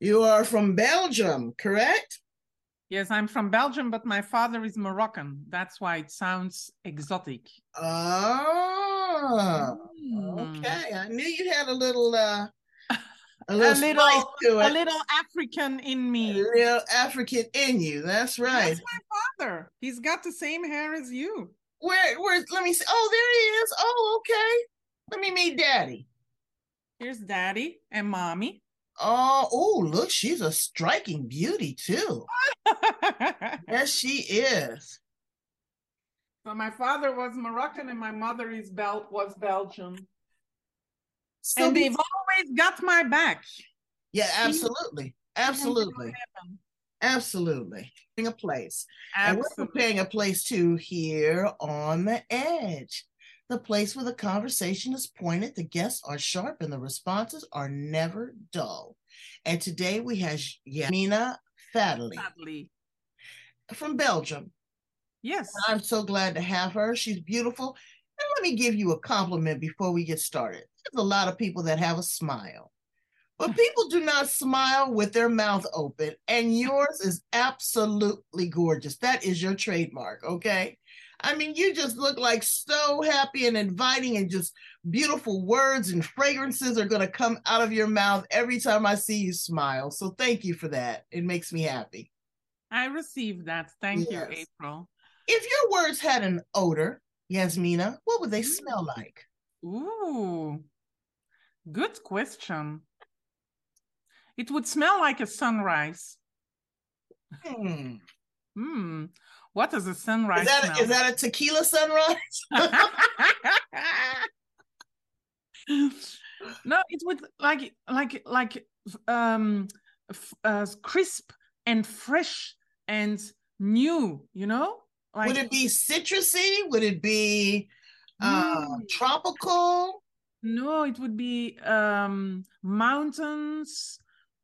You are from Belgium, correct? Yes, I'm from Belgium, but my father is Moroccan. That's why it sounds exotic. Oh, Mm. okay. I knew you had a little, uh, a A little, spice little, a little African in me. A little African in you. That's right. That's my father. He's got the same hair as you. Where, where? Let me see. Oh, there he is. Oh, okay. Let me meet Daddy. Here's daddy and mommy. Oh, oh, look, she's a striking beauty too. Yes, she is. so my father was Moroccan and my mother is Bel was Belgian. So and they've always got my back. yeah, absolutely, absolutely, absolutely. Being a place. And we're Absolutely. preparing a place too here on the edge. The place where the conversation is pointed, the guests are sharp, and the responses are never dull. And today we have Yasmina Fadli Sadly. from Belgium. Yes. I'm so glad to have her. She's beautiful. And let me give you a compliment before we get started. There's a lot of people that have a smile, but people do not smile with their mouth open, and yours is absolutely gorgeous. That is your trademark, okay? I mean, you just look like so happy and inviting, and just beautiful words and fragrances are going to come out of your mouth every time I see you smile. So, thank you for that. It makes me happy. I received that. Thank Yes. you, April. If your words had an odor, Yasmina, what would they Mm. smell like? Ooh, good question. It would smell like a sunrise. Hmm. Hmm. What does a sunrise Is that smell? is that a tequila sunrise? no, it's with like like like um f- uh, crisp and fresh and new. You know, like Would it be citrusy? Would it be uh, Mm. tropical? No, it would be um, mountains,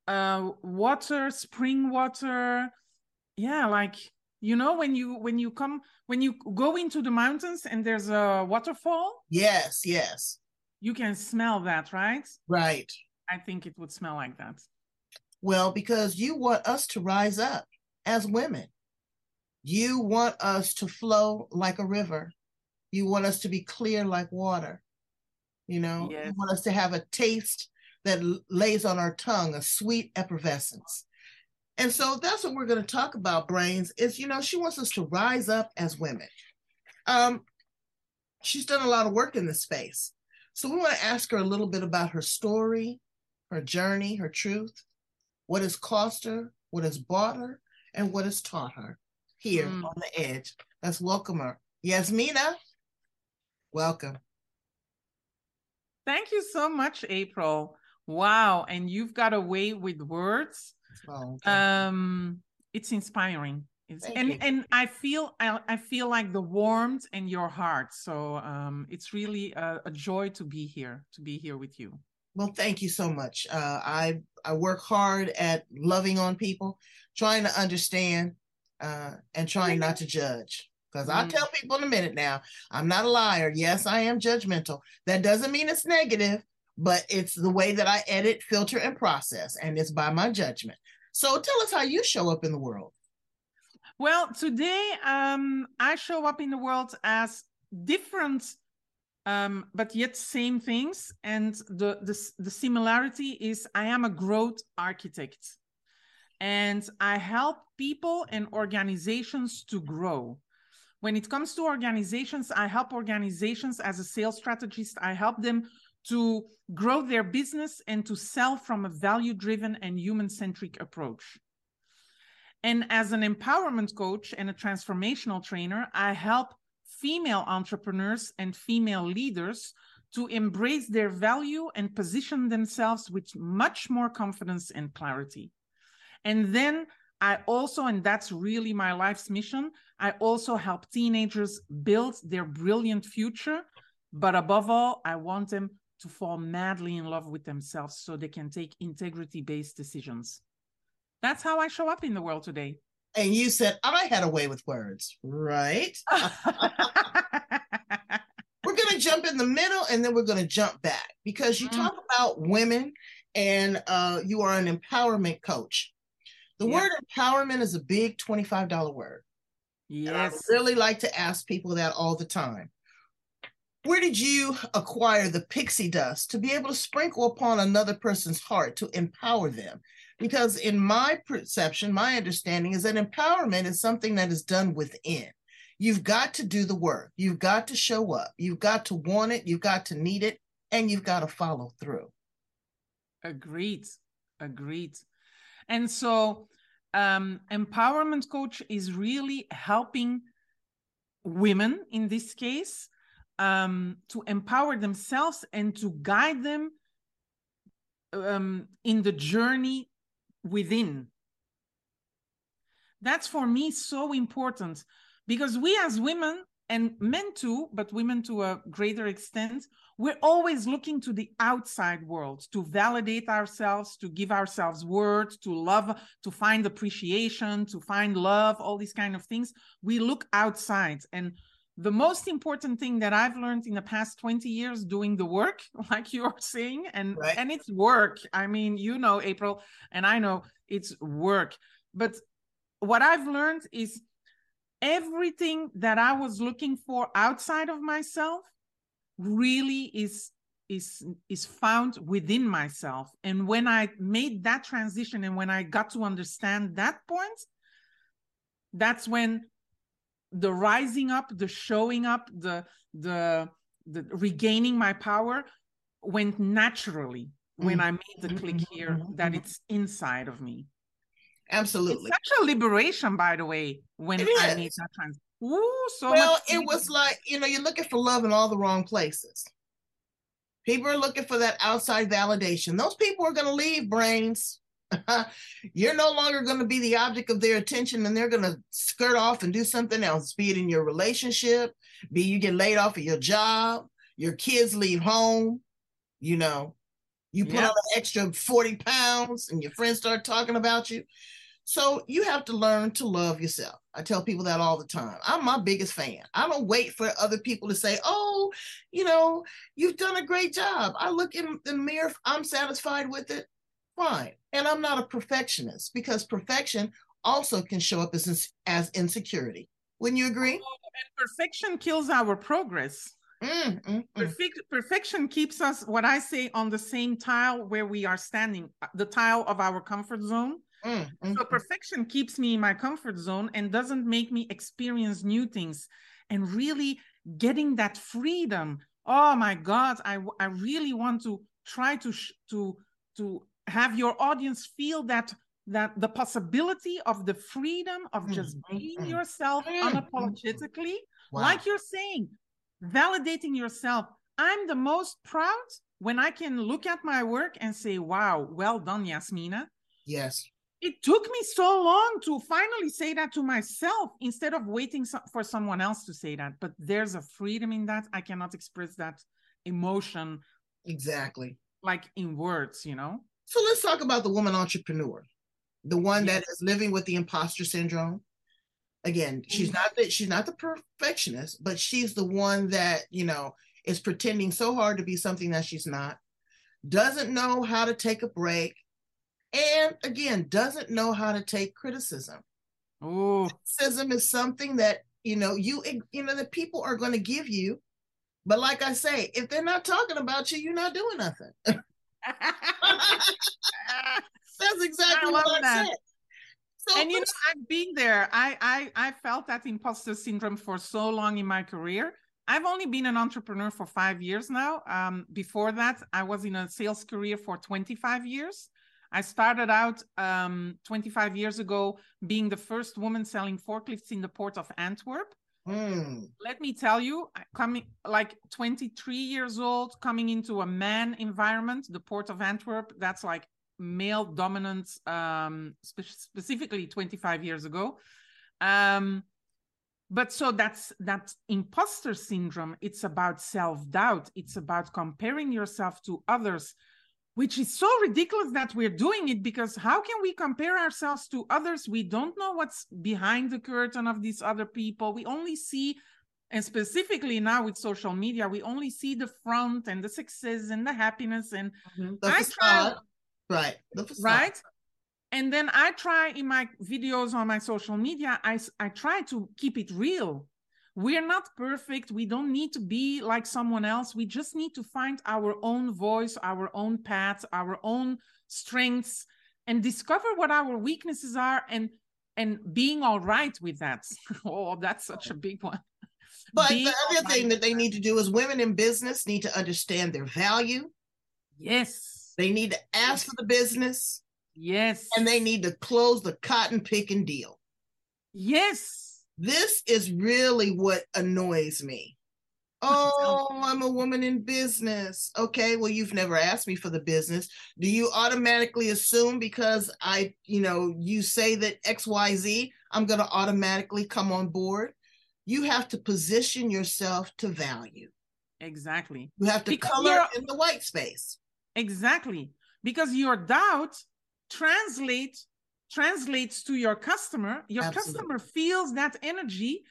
uh, water, spring water. Yeah, like you know when you when you come when you go into the mountains and there's a waterfall, Yes, yes, you can smell that, right? right. I think it would smell like that. Well, because you want us to rise up as women. You want us to flow like a river. You want us to be clear like water. You know, you want us to have a taste that lays on our tongue, a sweet effervescence. And so that's what we're going to talk about, Brains, is, you know, she wants us to rise up as women. Um, she's done a lot of work in this space. So we want to ask her a little bit about her story, her journey, her truth, what has cost her, what has bought her, and what has taught her here Mm. on the edge. Let's welcome her. Yasmina, welcome. Thank you so much, April. Wow, and you've got a way with words. Oh, okay. Um, it's inspiring. It's, and you. and I feel I, I feel like the warmth in your heart. So um, it's really a, a joy to be here, to be here with you. Well, thank you so much. Uh, I I work hard at loving on people, trying to understand, uh, and trying not to judge. Because I'll Mm. tell people in a minute now, I'm not a liar. Yes, I am judgmental. That doesn't mean it's negative, but it's the way that I edit, filter, and process, and it's by my judgment. So tell us how you show up in the world. Well, today um, I show up in the world as different, um, but yet same things. And the, the the similarity is I am a growth architect, and I help people and organizations to grow. When it comes to organizations, I help organizations as a sales strategist. I help them to grow their business and to sell from a value driven and human centric approach. And as an empowerment coach and a transformational trainer, I help female entrepreneurs and female leaders to embrace their value and position themselves with much more confidence and clarity. And then I also, and that's really my life's mission, I also help teenagers build their brilliant future. But above all, I want them to fall madly in love with themselves so they can take integrity based decisions. That's how I show up in the world today. And you said, I had a way with words, right? we're going to jump in the middle and then we're going to jump back because you mm. talk about women and uh, you are an empowerment coach. The yeah. word empowerment is a big $25 word. Yes. And I really like to ask people that all the time. Where did you acquire the pixie dust to be able to sprinkle upon another person's heart to empower them? Because in my perception, my understanding is that empowerment is something that is done within. You've got to do the work. You've got to show up. You've got to want it. You've got to need it. And you've got to follow through. Agreed. Agreed. And so, um, empowerment coach is really helping women in this case um, to empower themselves and to guide them um, in the journey within. That's for me so important because we as women and men too, but women to a greater extent, we're always looking to the outside world to validate ourselves, to give ourselves words, to love, to find appreciation, to find love, all these kind of things. We look outside. And the most important thing that I've learned in the past 20 years doing the work, like you're saying, and right. and it's work. I mean, you know, April, and I know it's work. But what I've learned is everything that I was looking for outside of myself really is is is found within myself and when i made that transition and when i got to understand that point that's when the rising up the showing up the the the regaining my power went naturally when mm-hmm. i made the click here that mm-hmm. it's inside of me Absolutely. It's such a liberation, by the way, when I made that trans. Ooh, so well, it was like, you know, you're looking for love in all the wrong places. People are looking for that outside validation. Those people are going to leave, brains. you're no longer going to be the object of their attention and they're going to skirt off and do something else, be it in your relationship, be you get laid off of your job, your kids leave home, you know, you put on an extra 40 pounds and your friends start talking about you. So you have to learn to love yourself. I tell people that all the time. I'm my biggest fan. I don't wait for other people to say, oh, you know, you've done a great job. I look in the mirror, I'm satisfied with it. Fine. And I'm not a perfectionist because perfection also can show up as, as insecurity. Wouldn't you agree? Oh, and perfection kills our progress. Mm, mm, mm. Perfect, perfection keeps us, what I say, on the same tile where we are standing, uh, the tile of our comfort zone. Mm, mm, so perfection keeps me in my comfort zone and doesn't make me experience new things and really getting that freedom. Oh my God, I, I really want to try to to to have your audience feel that that the possibility of the freedom of mm-hmm. just being mm-hmm. yourself unapologetically, wow. like you're saying, validating yourself. I'm the most proud when I can look at my work and say, wow, well done, Yasmina. Yes. It took me so long to finally say that to myself instead of waiting so- for someone else to say that. But there's a freedom in that. I cannot express that emotion exactly. like in words you know so let's talk about the woman entrepreneur the one that is living with the imposter syndrome. Again she's mm-hmm. not that she's not the perfectionist but she's the one that you know is pretending so hard to be something that she's not doesn't know how to take a break and again doesn't know how to take criticism. Ooh. criticism is something that you know you you know that people are going to give you but like i say if they're not talking about you you're not doing nothing that's exactly I what i said so, and you know i've been there I, I i felt that imposter syndrome for so long in my career I've only been an entrepreneur for five years now. Um, before that, I was in a sales career for 25 years. I started out um, 25 years ago being the first woman selling forklifts in the port of Antwerp. Mm. Let me tell you, coming like 23 years old, coming into a man environment, the port of Antwerp, that's like male dominant, um, spe- specifically 25 years ago. Um, but so that's that imposter syndrome. It's about self doubt. It's about comparing yourself to others, which is so ridiculous that we're doing it because how can we compare ourselves to others? We don't know what's behind the curtain of these other people. We only see and specifically now with social media we only see the front and the success and the happiness and Mm-hmm. The I facade. try- right. The facade. right and then i try in my videos on my social media I, I try to keep it real we're not perfect. We don't need to be like someone else. We just need to find our own voice our own path our own strengths and discover what our weaknesses are and and being all right with that. Oh that's such a big one. But Being the other thing right that they need to do is women in business need to understand their value. yes. They need to ask for the business. Yes. And they need to close the cotton picking deal. yes This is really what annoys me. Oh, I'm a woman in business. Okay, well, you've never asked me for the business. Do you automatically assume because I, you know, you say that XYZ, I'm going to automatically come on board? You have to position yourself to value. exactly You have to Because color in the white space. Exactly. Because your doubt translate translates to your customer. Your Absolutely. customer feels that energy.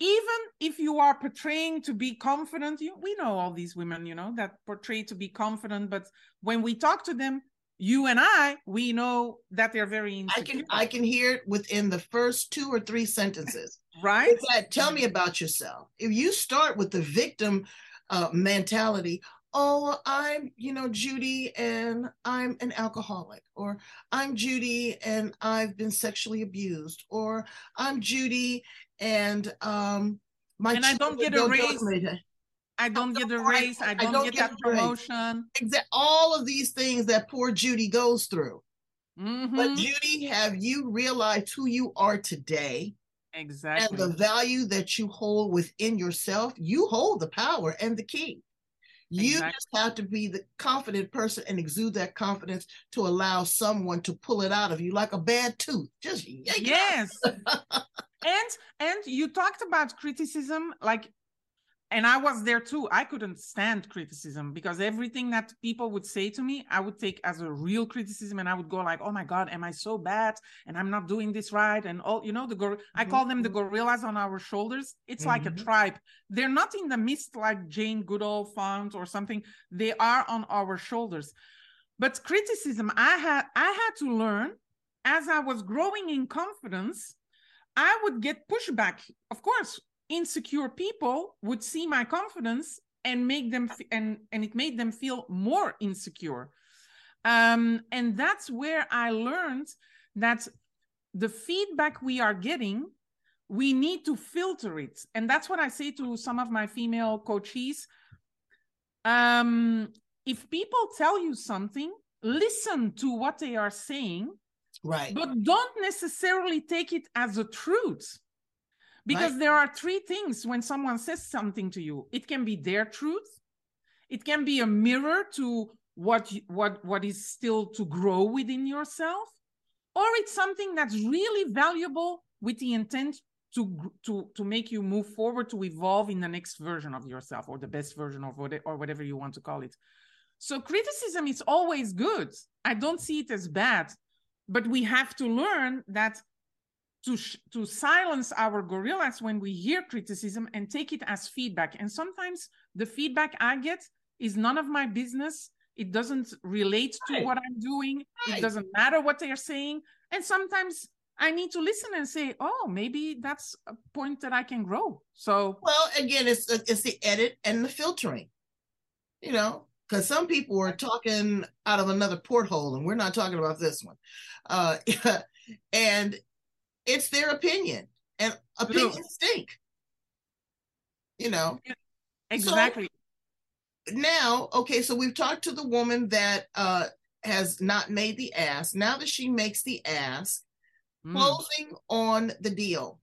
Even if you are portraying to be confident, you, we know all these women, you know, that portray to be confident, but when we talk to them, you and I, we know that they're very I can I can hear it within the first two or three sentences. right? Like, tell me about yourself. If you start with the victim uh, mentality, oh, I'm, you know, Judy and I'm an alcoholic, or I'm Judy and I've been sexually abused, or I'm Judy and um my And I don't get a raise. I don't get a raise. I I don't, don't get, get that promotion. Exact all of these things that poor Judy goes through. Mhm. But Judy, have you realized who you are today? exactly. and the value that you hold within yourself, you hold the power and the key. You Exactly. just have to be the confident person and exude that confidence to allow someone to pull it out of you like a bad tooth. Just yank yes and and you talked about criticism like and i was there too. I couldn't stand criticism because everything that people would say to me i would take as a real criticism and i would go like oh my god am i so bad? And i'm not doing this right. And all you know the gor- i call them the gorillas on our shoulders. It's like a Mhm. tribe. They're not in the midst like jane goodall found or something. They are on our shoulders. But criticism i had i had to learn as i was growing in confidence I would get pushback. Of course, insecure people would see my confidence and make them and and it made them feel more insecure. Um, and that's where I learned that the feedback we are getting, we need to filter it. And that's what I say to some of my female coaches. Um, if people tell you something, listen to what they are saying Right. but don't necessarily take it as a truth because Right. there are three things when someone says something to you. It can be their truth. It can be a mirror to what what what is still to grow within yourself. Or it's something that's really valuable with the intent to to to make you move forward to evolve in the next version of yourself or the best version of what or whatever you want to call it. So criticism is always good. I don't see it as bad. But we have to learn that to sh- to silence our gorillas when we hear criticism and take it as feedback and sometimes the feedback i get is none of my business it doesn't relate to Right. what i'm doing Right. it doesn't matter what they're saying and sometimes i need to listen and say oh maybe that's a point that i can grow so Well, again, it's it's the edit and the filtering. You know, because some people are talking out of another porthole, and we're not talking about this one. Uh, and it's their opinion, and opinions stink. You know. exactly Now, okay, so we've talked to the woman that uh has not made the ask. Now that she makes the ask, Mm. closing on the deal.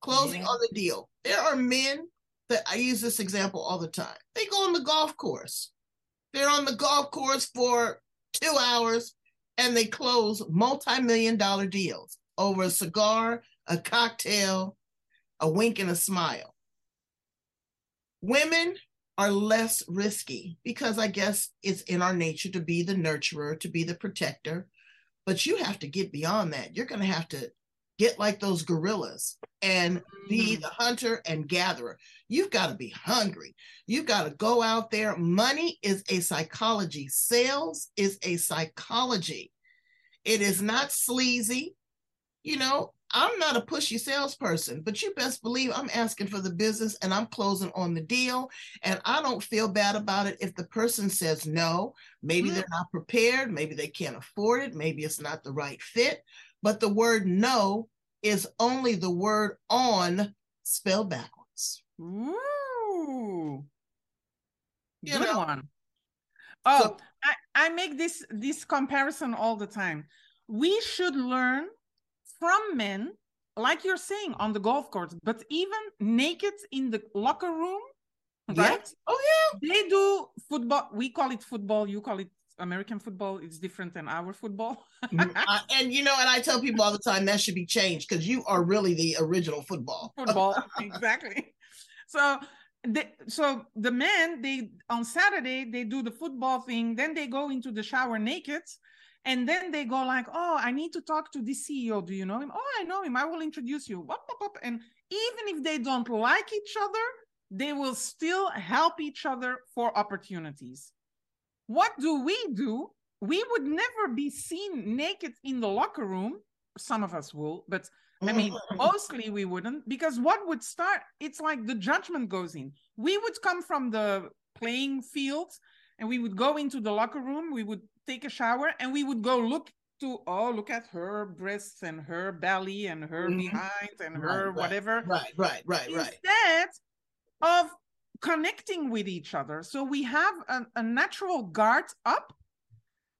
Closing Yeah. on the deal. There are men that I use this example all the time. They go on the golf course. They're on the golf course for two hours and they close multi-million dollar deals over a cigar, a cocktail, a wink and a smile. Women are less risky because I guess it's in our nature to be the nurturer, to be the protector. But you have to get beyond that. You're going to have to get like those gorillas and be Mm. the hunter and gatherer. You've got to be hungry. You've got to go out there. Money is a psychology, sales is a psychology. It is not sleazy. You know, I'm not a pushy salesperson, but you best believe I'm asking for the business and I'm closing on the deal. And I don't feel bad about it if the person says no. Maybe Mm. they're not prepared. Maybe they can't afford it. Maybe it's not the right fit. But the word no is only the word on spelled backwards. Ooh. You Good know, one. Oh, So- I, I make this this comparison all the time. We should learn from men, like you're saying, on the golf course, but even naked in the locker room, Yeah. right? Oh, yeah. They do football. We call it football. You call it American football. It's different than our football. Mm, I- and you know, and I tell people all the time that should be changed because you are really the original football. football exactly so the so the men they on saturday they do the football thing then they go into the shower naked and then they go like oh i need to talk to the ceo do you know him? Oh i know him. I will introduce you. And even if they don't like each other they will still help each other for opportunities. What do we do? We would never be seen naked in the locker room. Some of us will but I mean, mostly we wouldn't because what would start? It's like the judgment goes in. We would come from the playing field and we would go into the locker room, we would take a shower and we would go look to, oh, look at her breasts and her belly and her Mhm. behind and Right, her right, whatever. right, right, right, right. Instead of connecting with each other. So we have a, a natural guard up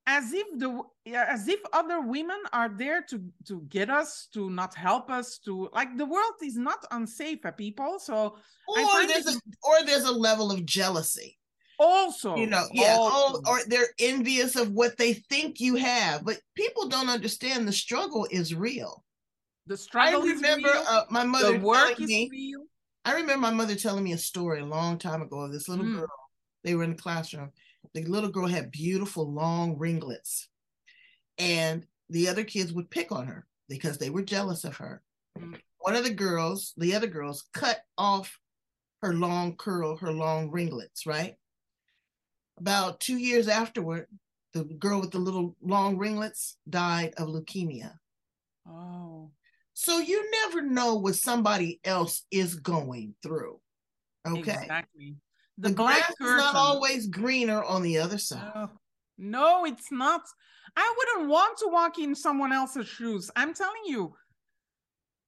as if the as if other women are there to to get us to not help us to like the world is not unsafe for people so Or there's it- a or there's a level of jealousy. Also you know yeah also- or they're envious of what they think you have but people don't understand the struggle is real. The i struggle remember is real, uh, my mother the work is me real. I remember my mother telling me a story a long time ago of this little Mm. girl. They were in the classroom. The little girl had beautiful long ringlets and the other kids would pick on her because they were jealous of her. Mm. one of the girls the other girls cut off her long curl her long ringlets right about two years afterward, the girl with the little long ringlets died of leukemia. oh So you never know what somebody else is going through. Okay. exactly The, the, grass black is not always greener on the other side. no, no it's not i wouldn't want to walk in someone else's shoes i'm telling you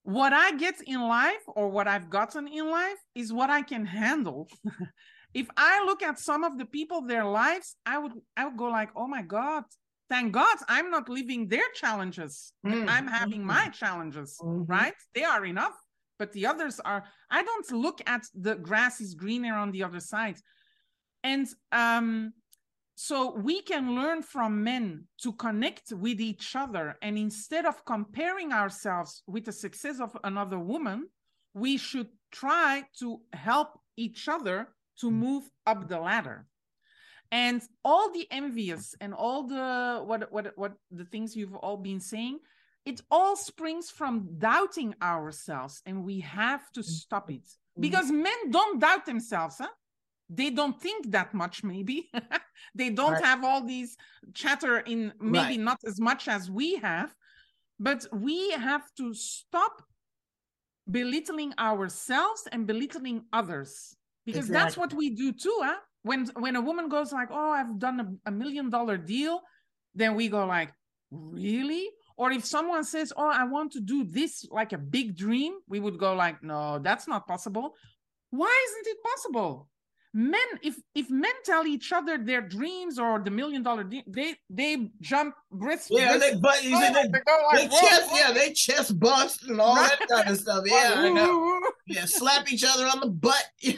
what I get in life or what I've gotten in life is what I can handle. if I look at some of the people, their lives, I would I would go like, oh my God, thank God I'm not living their challenges. Mm, I'm having mm, my challenges, mhm. right? They are enough, but the others are. I don't look at the grass is greener on the other side. And um so we can learn from men to connect with each other. And instead of comparing ourselves with the success of another woman, we should try to help each other to move up the ladder. And all the envious and all the what what what the things you've all been saying, it all springs from doubting ourselves, and we have to mm-hmm. stop it mm-hmm. because men don't doubt themselves, huh? They don't think that much, maybe. they don't Right. have all these chatter in maybe Right. not as much as we have, but we have to stop belittling ourselves and belittling others because that's what we do too huh? when when a woman goes like oh i've done a, a million dollar deal then we go like really? Or if someone says oh i want to do this like a big dream we would go like no that's not possible. Why isn't it possible men if if men tell each other their dreams or the million dollar de- they they jump brisk Yeah, they but you see, they, they go they like, whoa, chest, whoa. yeah, they chest bust and all that Right. kind of stuff. Yeah, I know. Yeah, slap each other on the butt. you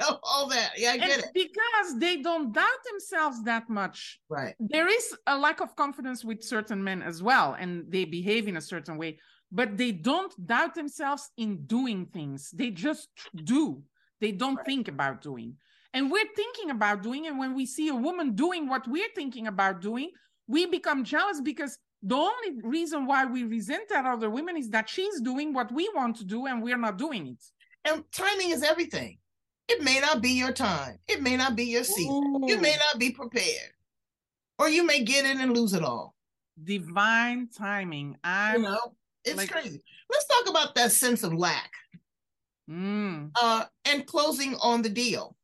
know, all that. Yeah, I get and it. Because they don't doubt themselves that much. Right. There is a lack of confidence with certain men as well, and they behave in a certain way, but they don't doubt themselves in doing things. They just do. They don't right. think about doing. And we're thinking about doing, and when we see a woman doing what we're thinking about doing, we become jealous because the only reason why we resent that other women is that she's doing what we want to do and we're not doing it. And timing is everything. It may not be your time. It may not be your season. Ooh. You may not be prepared. Or you may get in and lose it all. Divine timing. I you know it's like, crazy. Let's talk about that sense of lack. Mm. Uh, and closing on the deal.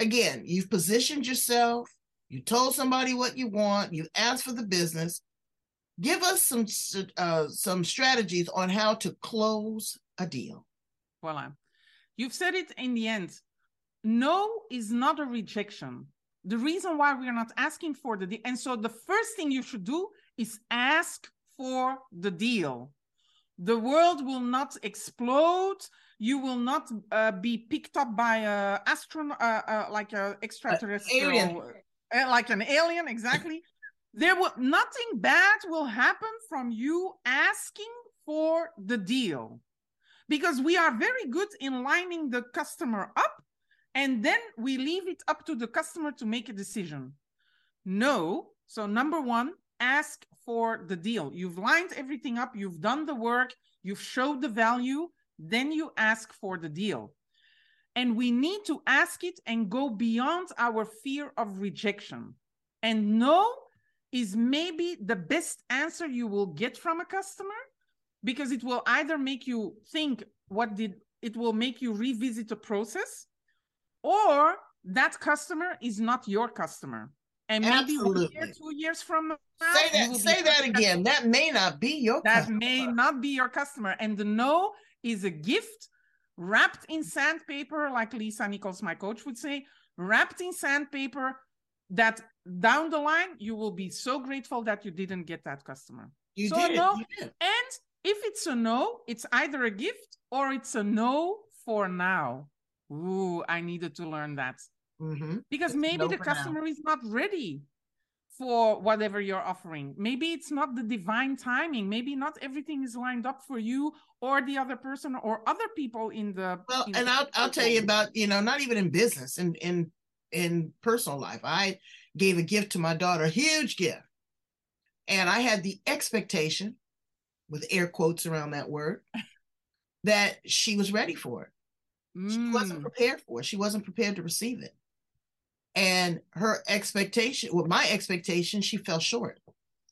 Again, you've positioned yourself, you told somebody what you want, you asked for the business, give us some uh, some strategies on how to close a deal. Voila. You've said it in the end. No is not a rejection. The reason why we are not asking for the deal, and so the first thing you should do is ask for the deal. The world will not explode. You will not uh, be picked up by a astronaut, uh, uh, like a extraterrestrial, alien. Uh, like an alien, exactly. There will nothing bad will happen from you asking for the deal. Because we are very good in lining the customer up and then we leave it up to the customer to make a decision. No. So number one ask for the deal. You've lined everything up. You've done the work. You've showed the value then you ask for the deal. And we need to ask it and go beyond our fear of rejection. And no is maybe the best answer you will get from a customer because it will either make you think what did it will make you revisit the process or that customer is not your customer. And maybe Absolutely. year two years from now say that say that again. That may not be your that customer. may not be your customer. And the no is a gift wrapped in sandpaper like lisa nichols my coach would say wrapped in sandpaper that down the line you will be so grateful that you didn't get that customer you so did, no you did. and if it's a no it's either a gift or it's a no for now ooh i needed to learn that mm-hmm. because it's maybe no the customer now. is not ready for whatever you're offering maybe it's not the divine timing maybe not everything is lined up for you or the other person or other people in the well in and the I'll, I'll tell you about you know not even in business in in in personal life. I gave a gift to my daughter, a huge gift. And I had the expectation, with air quotes around that word, that she was ready for it. Mm. She wasn't mm. prepared for it. She wasn't prepared to receive it. And her expectation, well, my expectation, she fell short.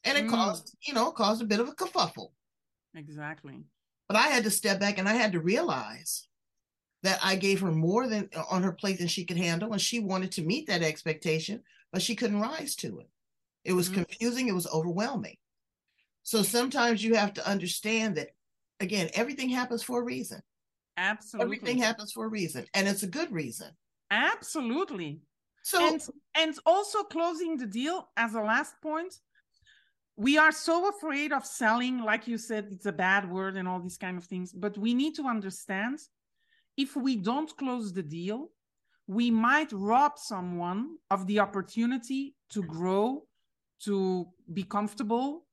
And it mm. caused, you know, caused a bit of a kerfuffle. Exactly. But I had to step back and I had to realize that I gave her more than uh, on her plate than she could handle, and she wanted to meet that expectation, but she couldn't rise to it. It was mm-hmm. confusing, it was overwhelming. So sometimes you have to understand that again, everything happens for a reason. Absolutely. Everything happens for a reason, and it's a good reason. Absolutely. So and, and also closing the deal as a last point, we are so afraid of selling, like you said, it's a bad word and all these kind of things, but we need to understand if we don't close the deal, we might rob someone of the opportunity to grow, to be comfortable,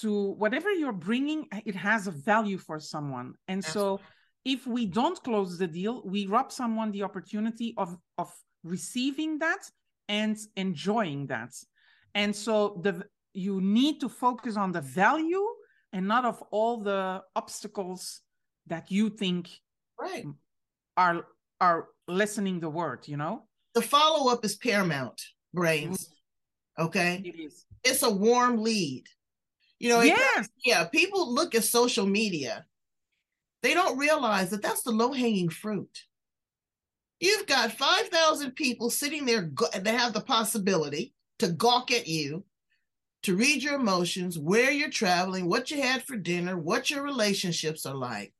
to whatever you're bringing, it has a value for someone. And so if we don't close the deal, we rob someone the opportunity of, of receiving that and enjoying that. And so the you need to focus on the value and not of all the obstacles that you think right. are are listening the word you know? The follow-up is paramount brains mm-hmm. okay? It is. It's a warm lead. You know yes. yeah people look at social media. They don't realize that that's the low-hanging fruit you've got 5000 people sitting there that have the possibility to gawk at you to read your emotions where you're traveling what you had for dinner what your relationships are like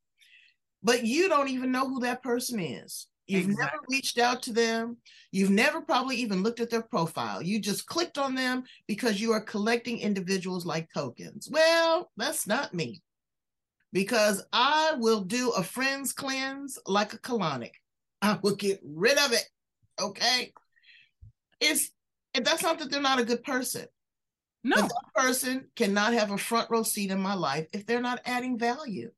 but you don't even know who that person is. You've exactly. never reached out to them. You've never probably even looked at their profile. You just clicked on them because you are collecting individuals like tokens. Well, that's not me. because I will do a friend's cleanse like a colonic. I will get rid of it. Okay. It's and that's not that they're not a good person. No. But that person cannot have a front row seat in my life if they're not adding value.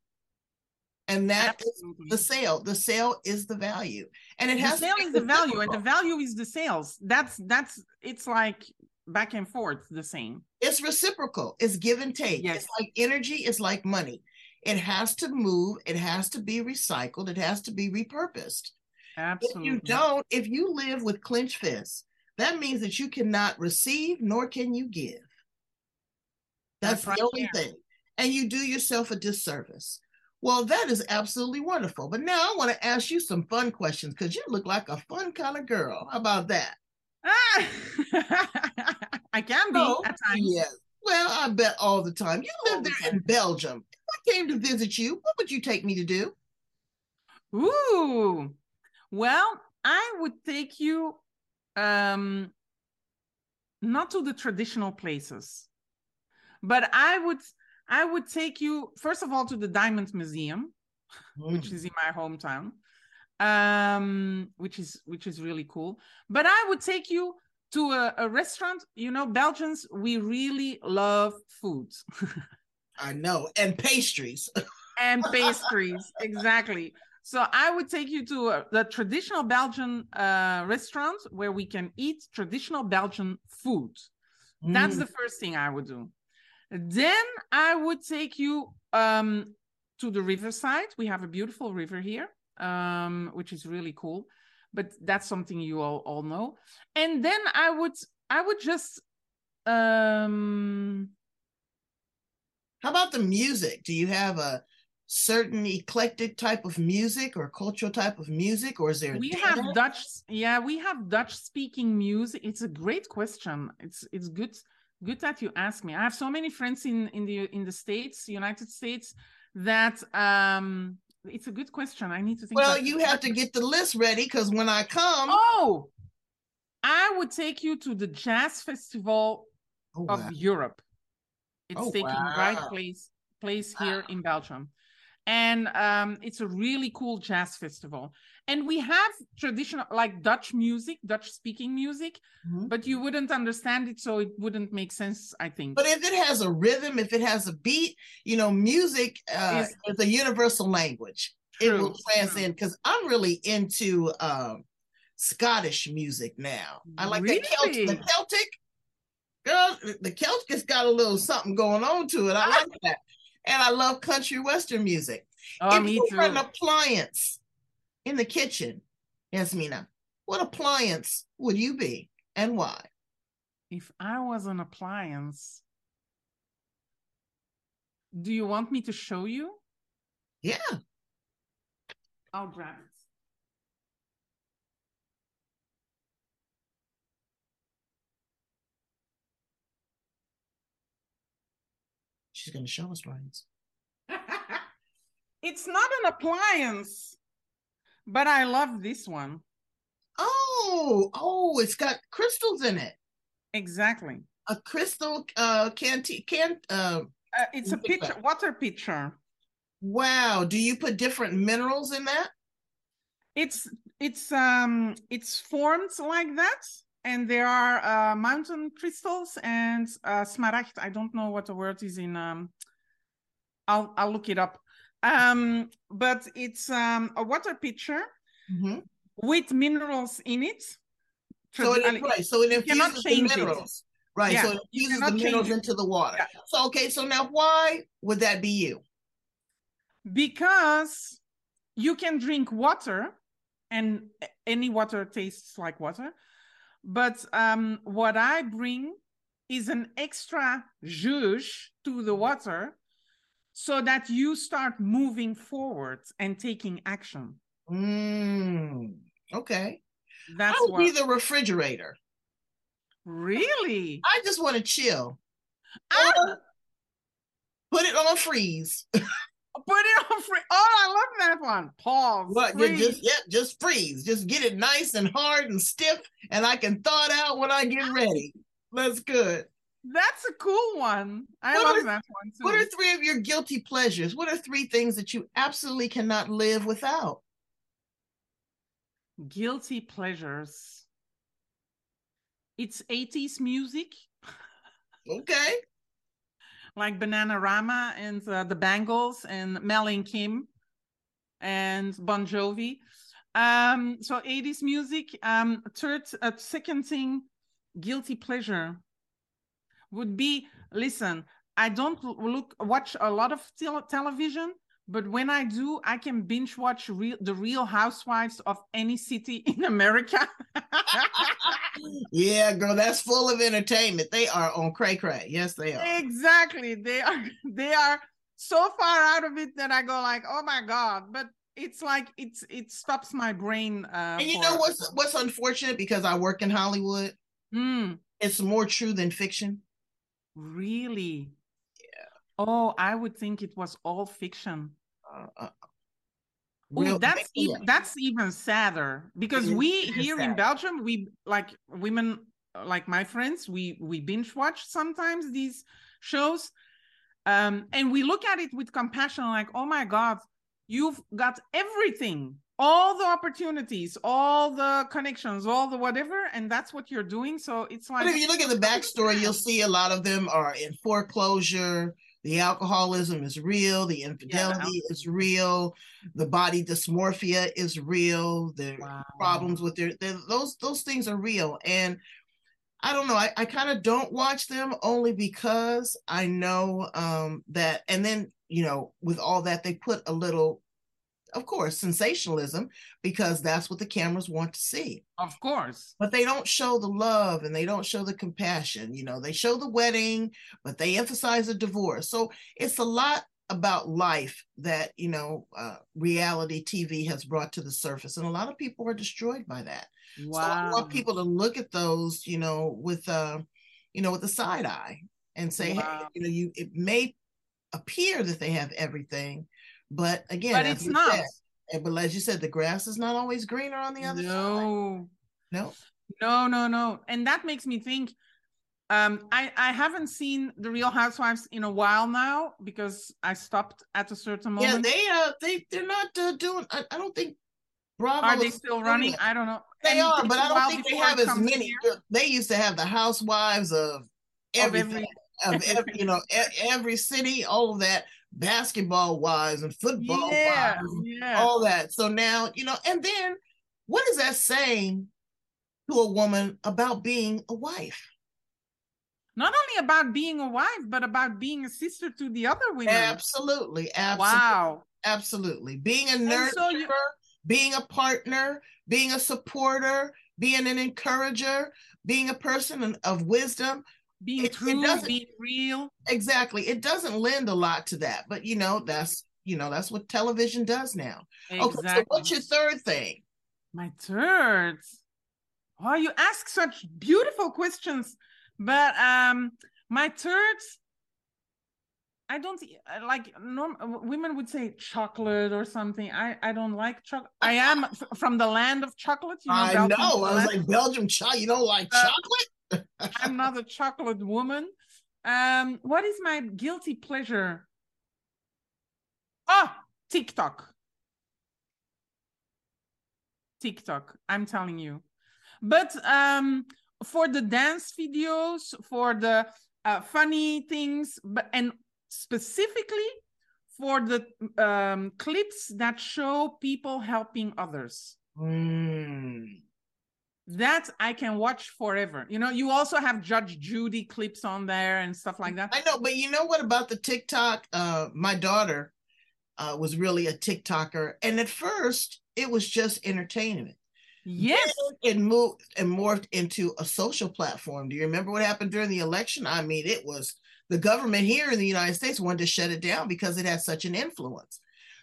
And that Absolutely. is the sale. The sale is the value. And it the has sale to be is the value and the value is the sales that's that's it's like back and forth the same it's reciprocal. It's give and take. Yes. It's like energy, it's like money. It has to move, it has to be recycled, it has to be repurposed. Absolutely If you don't, if you live with clenched fists, that means that you cannot receive nor can you give. That's, That's right the only there. thing. And you do yourself a disservice. Well, that is absolutely wonderful. But now I want to ask you some fun questions because you look like a fun kind of girl. How about that? Ah! i can be Oh, at times Yes. Well, I bet all the time. You live the there in Belgium. If I came to visit you, what would you take me to do? Ooh. Well, I would take you um not to the traditional places. But I would I would take you first of all to the Diamond Museum, which Mm. is in my hometown. Um which is which is really cool. But I would take you to a, a restaurant. You know, Belgians, we really love food. I know. And pastries. and pastries exactly so i would take you to a, the traditional belgian uh, restaurant where we can eat traditional belgian food that's Mm. the first thing i would do then i would take you um, to the riverside we have a beautiful river here um, which is really cool but that's something you all, all know and then i would i would just um How about the music? Do you have a certain eclectic type of music or cultural type of music, or is there? we have dutch yeah we have dutch speaking music it's a great question it's it's good good that you ask me i have so many friends in in the in the states united states that um it's a good question i need to think Well, you have to get the list ready because when I come, oh i would take you to the jazz festival Oh, of. Europe. It's Oh, taking right wow. place place here in Belgium. And um, it's a really cool jazz festival. And we have traditional like Dutch music, Dutch speaking music, Mhm. but you wouldn't understand it, so it wouldn't make sense, I think. But if it has a rhythm, if it has a beat, you know, music uh, Is- is a universal languge. it will transcend because I'm really into um, Scottish music now. I like that Celtic, the Celtic. Girl, the Celtic's got a little something going on to it. I like that. And I love country western music. oh, if me you were an appliance in the kitchen, Yasmina, what appliance would you be and why? If I was an appliance, do you want me to show you? Yeah. I'll grab it. She's going to show us, Brains. it's not an appliance, but I love this one. Oh, oh, it's got crystals in it. Exactly. A crystal uh canteen can uh Uh, it's a pitcher, water pitcher. wow. Do you put different minerals in that? It's it's um it's formed like that, and there are uh, mountain crystals and uh, smaragd. I don't know what the word is in. Um, I'll I'll look it up. Um, but it's um a water pitcher Mhm. with minerals in it. So it, right, so it infuses the change it. minerals. Right, Yeah, so it infuses the minerals into the water. Yeah. So okay, so now why would that be you? because you can drink water and any water tastes like water but um, what i bring is an extra zhuzh to the water so that you start moving forward and taking action Mm, okay. that's I would what be the refrigerator. really I just want to chill. I... Put it on freeze. put it on free oh i love that one pause What? Freeze. just yeah, just freeze. Just get it nice and hard and stiff, and I can thaw it out when I get ready. That's good. That's a cool one. I What love are- that one too. What are three of your guilty pleasures? What are three things that you absolutely cannot live without? guilty pleasures? It's 80s music, Okay. Like Bananarama and uh, the Bangles and Mel and Kim and Bon Jovi. Um, so 80s music. Um, third, uh, second thing, guilty pleasure would be listen. I don't look watch a lot of tel- television, but when I do, I can binge watch real, the Real Housewives of any city in America. Yeah, girl, that's full of entertainment. They are on cray cray. Yes, they are. exactly, they are they are so far out of it that I go like, oh my god! But it's like it's it stops my brain. Uh, And you for- know what's what's unfortunate because I work in Hollywood. Mm, It's more true than fiction. really? Yeah. Oh, I would think it was all fiction. Uh, uh, Ooh, that's even that's even sadder because we here in. Belgium we like women like my friends we we binge watch sometimes these shows um and we look at it with compassion like oh my god you've got everything all the opportunities all the connections all the whatever and that's what you're doing so it's like But if you look at the backstory, you'll see a lot of them are in foreclosure. The alcoholism is real. The infidelity is real. The body dysmorphia is real. The Wow. problems with their, their those those things are real. And I don't know. I, I kind of don't watch them only because I know um, that. And then you know, with all that, they put a little, of course, sensationalism because that's what the cameras want to see. Of course. But they don't show the love and they don't show the compassion you know they show the wedding but they emphasize the divorce. So it's a lot about life that you know uh, reality tv has brought to the surface and a lot of people are destroyed by that. So i want people to look at those you know with uh you know with a side eye and say hey you know you it may appear that they have everything but again but it's not said- but as you said the grass is not always greener on the other side no no No, no, no. And that makes me think um I I haven't seen the Real Housewives in a while now because I stopped at a certain moment. Yeah, they uh they they're not uh, doing. I, I don't think Bravo Are they still running? it. I don't know. They And are, but I don't think they have as many. here. They used to have the housewives of Of everything, every- of every, you know, every city, all of that, basketball wise and football yeah, and yeah. all that. So now you know, and then what is that saying to a woman about being a wife? Not only about being a wife, but about being a sister to the other women. Absolutely, absolutely. Wow. Absolutely. Being a nurturer, so you- being a partner, being a supporter, being an encourager, being a person of wisdom. Being It- it true, doesn't- being real. Exactly. It doesn't lend a lot to that, but you know, that's you know, that's what television does now. Okay, so what's your third thing? My third. Oh, you ask such beautiful questions. But um my third, I don't like norm women would say chocolate or something. I I don't like chocolate. I am f- from the land of chocolate. You know, I Belgium know. I was land- like Belgium child. You don't like Uh, chocolate? I'm not a chocolate woman. Um, what is my guilty pleasure? Oh, TikTok. TikTok. I'm telling you. But um, for the dance videos, for the uh, funny things, but and specifically for the um, clips that show people helping others Mm. That I can watch forever. You know, you also have Judge Judy clips on there and stuff like that. I know, but you know what about the TikTok? Uh, my daughter uh, was really a TikToker, and at first it was just entertainment. Yes. Then it moved and morphed into a social platform. Do you remember what happened during the election? I mean, it was the government here in the United States wanted to shut it down because it had such an influence.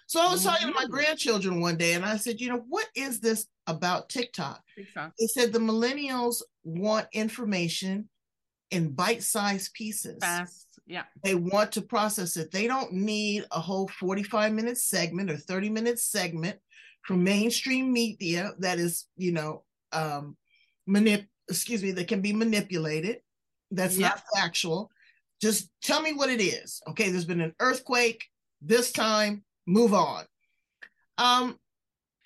So I was talking to my Mhm. grandchildren one day, and I said, you know, what is this about TikTok? TikTok. They said the millennials want information in bite-sized pieces Fast. Yeah. they want to process it. They don't need a whole 45 minute segment or 30 minute segment from mainstream media that is, you know, um manip excuse me, that can be manipulated. that's not factual. Just tell me what it is. Okay, there's been an earthquake this time, move on. Um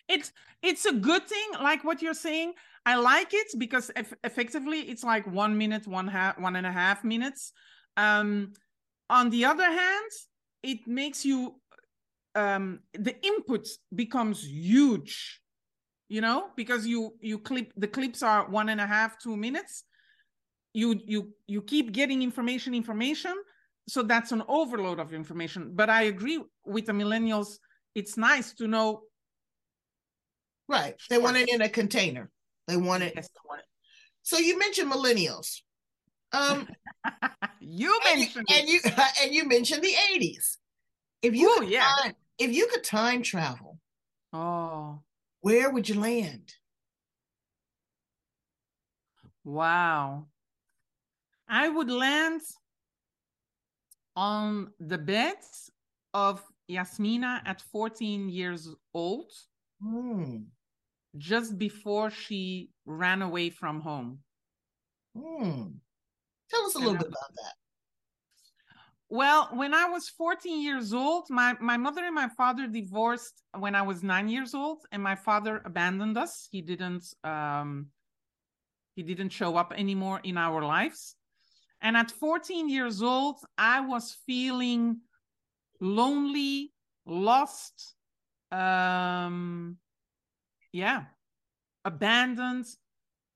it's it's a good thing like what you're saying. I like it because effectively it's like 1 minute, one half one and a half minutes. Um on the other hand, it makes you um the input becomes huge you know because you you clip the clips are one and a half two minutes you you you keep getting information information so that's an overload of information but i agree with the millennials. It's nice to know. Right. They want it in a container. They want it, yes, they want it. so you mentioned millennials. Um you mentioned and you, and you and you mentioned the 80s if you Ooh, yeah. time, if you could time travel oh. where would you land? Wow. I would land on the bed of Yasmina at 14 years old, mm. just before she ran away from home. Mm. Tell us a little bit about that. Well, when I was 14 years old, my, my mother and my father divorced when I was nine years old, and my father abandoned us. He didn't um, he didn't show up anymore in our lives. And at 14 years old, I was feeling lonely, lost, um, yeah, abandoned,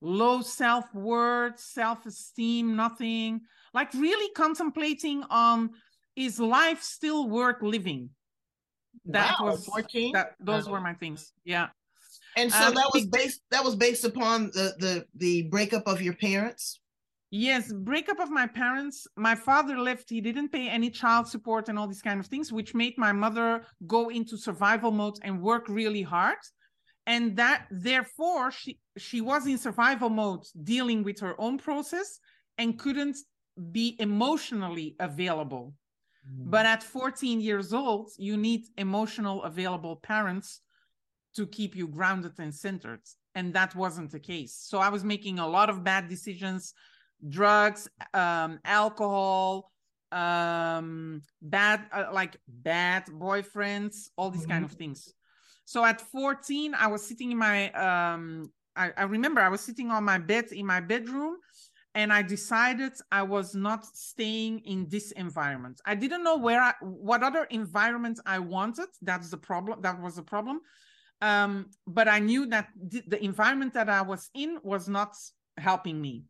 low self worth, self esteem, nothing. Like really contemplating on is life still worth living? That wow, was 14. That, those were my things. Yeah. And so um, that was based that was based upon the the the breakup of your parents. Yes, breakup of my parents. My father left. He didn't pay any child support and all these kind of things, which made my mother go into survival mode and work really hard. And that therefore she she was in survival mode dealing with her own process and couldn't be emotionally available. Mm. But at 14 years old, you need emotional available parents to keep you grounded and centered. And that wasn't the case. So I was making a lot of bad decisions drugs, um, alcohol, um, bad uh, like bad boyfriends, all these mm-hmm. kind of things. So at 14, I was sitting in my um, I, I remember I was sitting on my bed in my bedroom and I decided I was not staying in this environment. I didn't know where I, what other environment I wanted. That's the problem. That was the problem. Um, but I knew that the, the environment that I was in was not helping me.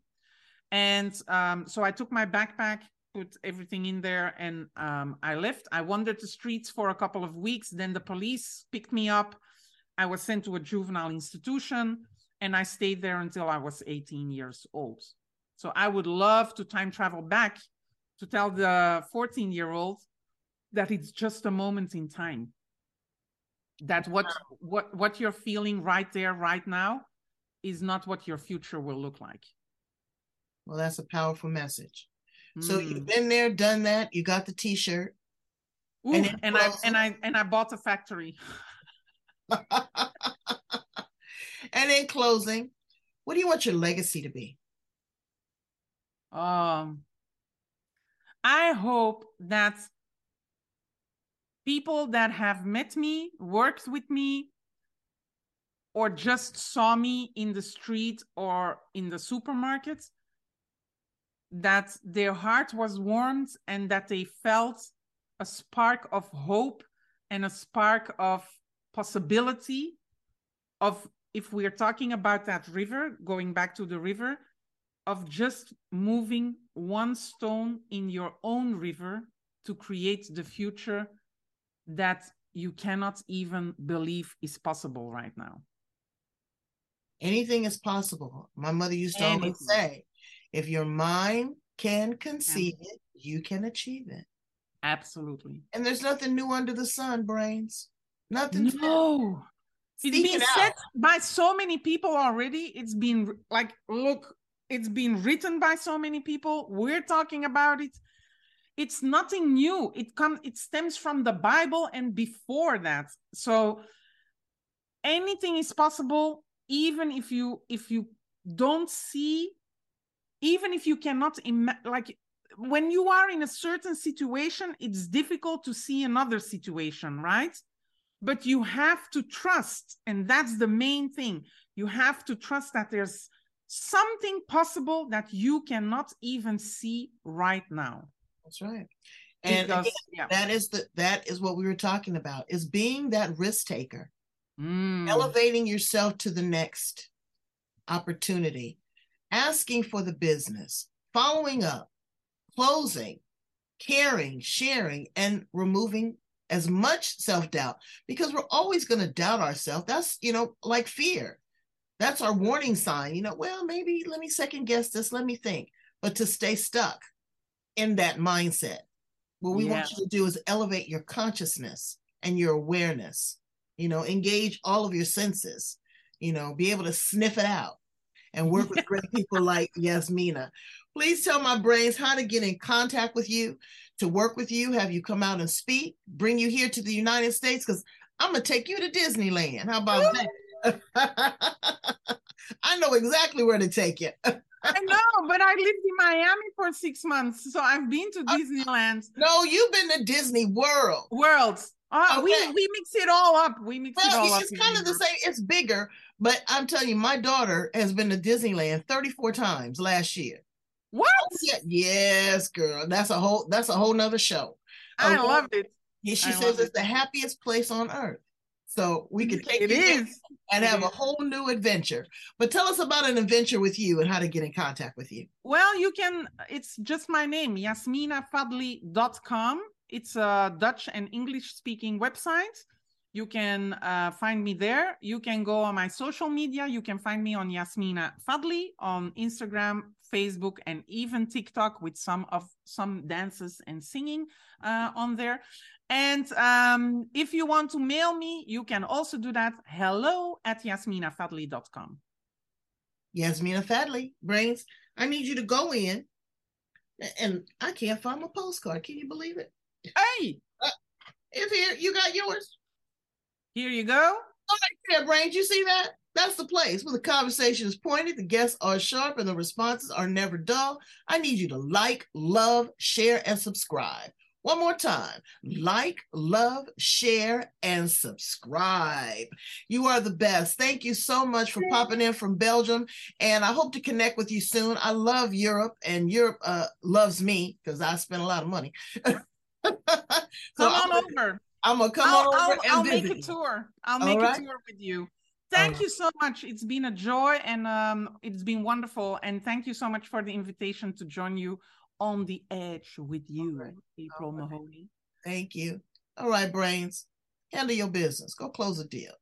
And um, so I took my backpack, put everything in there, and um, I left. I wandered the streets for a couple of weeks. Then the police picked me up. I was sent to a juvenile institution, and I stayed there until I was 18 years old. So I would love to time travel back to tell the 14 year old that it's just a moment in time. That what what what you're feeling right there, right now, is not what your future will look like. Well, that's a powerful message. Mm. So you've mm. been there, done that. You got the T-shirt, Ooh, and, and I and I and I bought a factory. and in closing, what do you want your legacy to be? Um, I hope that people that have met me, worked with me, or just saw me in the street or in the supermarket that their heart was warmed and that they felt a spark of hope and a spark of possibility of if we're talking about that river going back to the river of just moving one stone in your own river to create the future that you cannot even believe is possible right now anything is possible my mother used to anything. always say if your mind can conceive it, you can achieve it. Absolutely. And there's nothing new under the sun, brains. Nothing. No. It's been it said by so many people already. It's been like, look, it's been written by so many people. We're talking about it. It's nothing new. It comes, it stems from the Bible and before that. So anything is possible, even if you if you don't see even if you cannot ima- like when you are in a certain situation it's difficult to see another situation right but you have to trust and that's the main thing you have to trust that there's something possible that you cannot even see right now That's right. And Because- again, yeah. that is the that is what we were talking about is being that risk taker, Mm. elevating yourself to the next opportunity, asking for the business, following up, closing, caring, sharing, and removing as much self-doubt because we're always going to doubt ourselves. That's, you know, like fear. That's our warning sign. You know, well, maybe let me second guess this, let me think. But to stay stuck in that mindset, what we want you to do is elevate your consciousness and your awareness, you know, engage all of your senses, you know, be able to sniff it out and work with great people like Yasmina. Please tell my brains how to get in contact with you, to work with you, have you come out and speak, bring you here to the United States, because I'm going to take you to Disneyland. How about that? I know exactly where to take you. I know, but I lived in Miami for six months, so I've been to Uh, Disneyland No, you've been to Disney World. Worlds. Oh, we Okay. we mix it all up. We mix it all Well, up. it's kind of the same. It's bigger, but I'm telling you, my daughter has been to Disneyland 34 times last year. What? Oh, yeah, yes, girl. That's a whole. That's a whole nother show. I Okay. loved it. Yeah, she I says it's it. the happiest place on earth. So we could take It is. and have a whole new adventure. But tell us about an adventure with you and how to get in contact with you. Well, you can, it's just my name, yasminafadli.com. It's a Dutch and English speaking website. You can uh, find me there. You can go on my social media. You can find me on Yasmina Fadli on Instagram, Facebook, and even TikTok with some of some dances and singing uh, on there. And um, if you want to mail me, you can also do that. Hello at yasminafadli.com. Yasmina Fadli, Brains, I need you to go in. And I can't find my postcard. Can you believe it? Hey, It's here. You got yours? Here you go. Yeah, Brains, you see that? That's the place where the conversation is pointed, the guests are sharp, and the responses are never dull. I need you to like, love, share, and subscribe. One more time like, love, share, and subscribe. You are the best. Thank you so much for popping in from Belgium. And I hope to connect with you soon. I love Europe, and Europe uh, loves me because I spend a lot of money. so Come I'm, on gonna- over. I'm gonna come I'll, over I'll, and I'll make a tour. I'll make right. a tour with you. Thank right. you so much. It's been a joy and um, it's been wonderful. And thank you so much for the invitation to join you on the edge with you, right. April. Mahoney. Thank you. All right, brains. Handle your business. Go close a deal.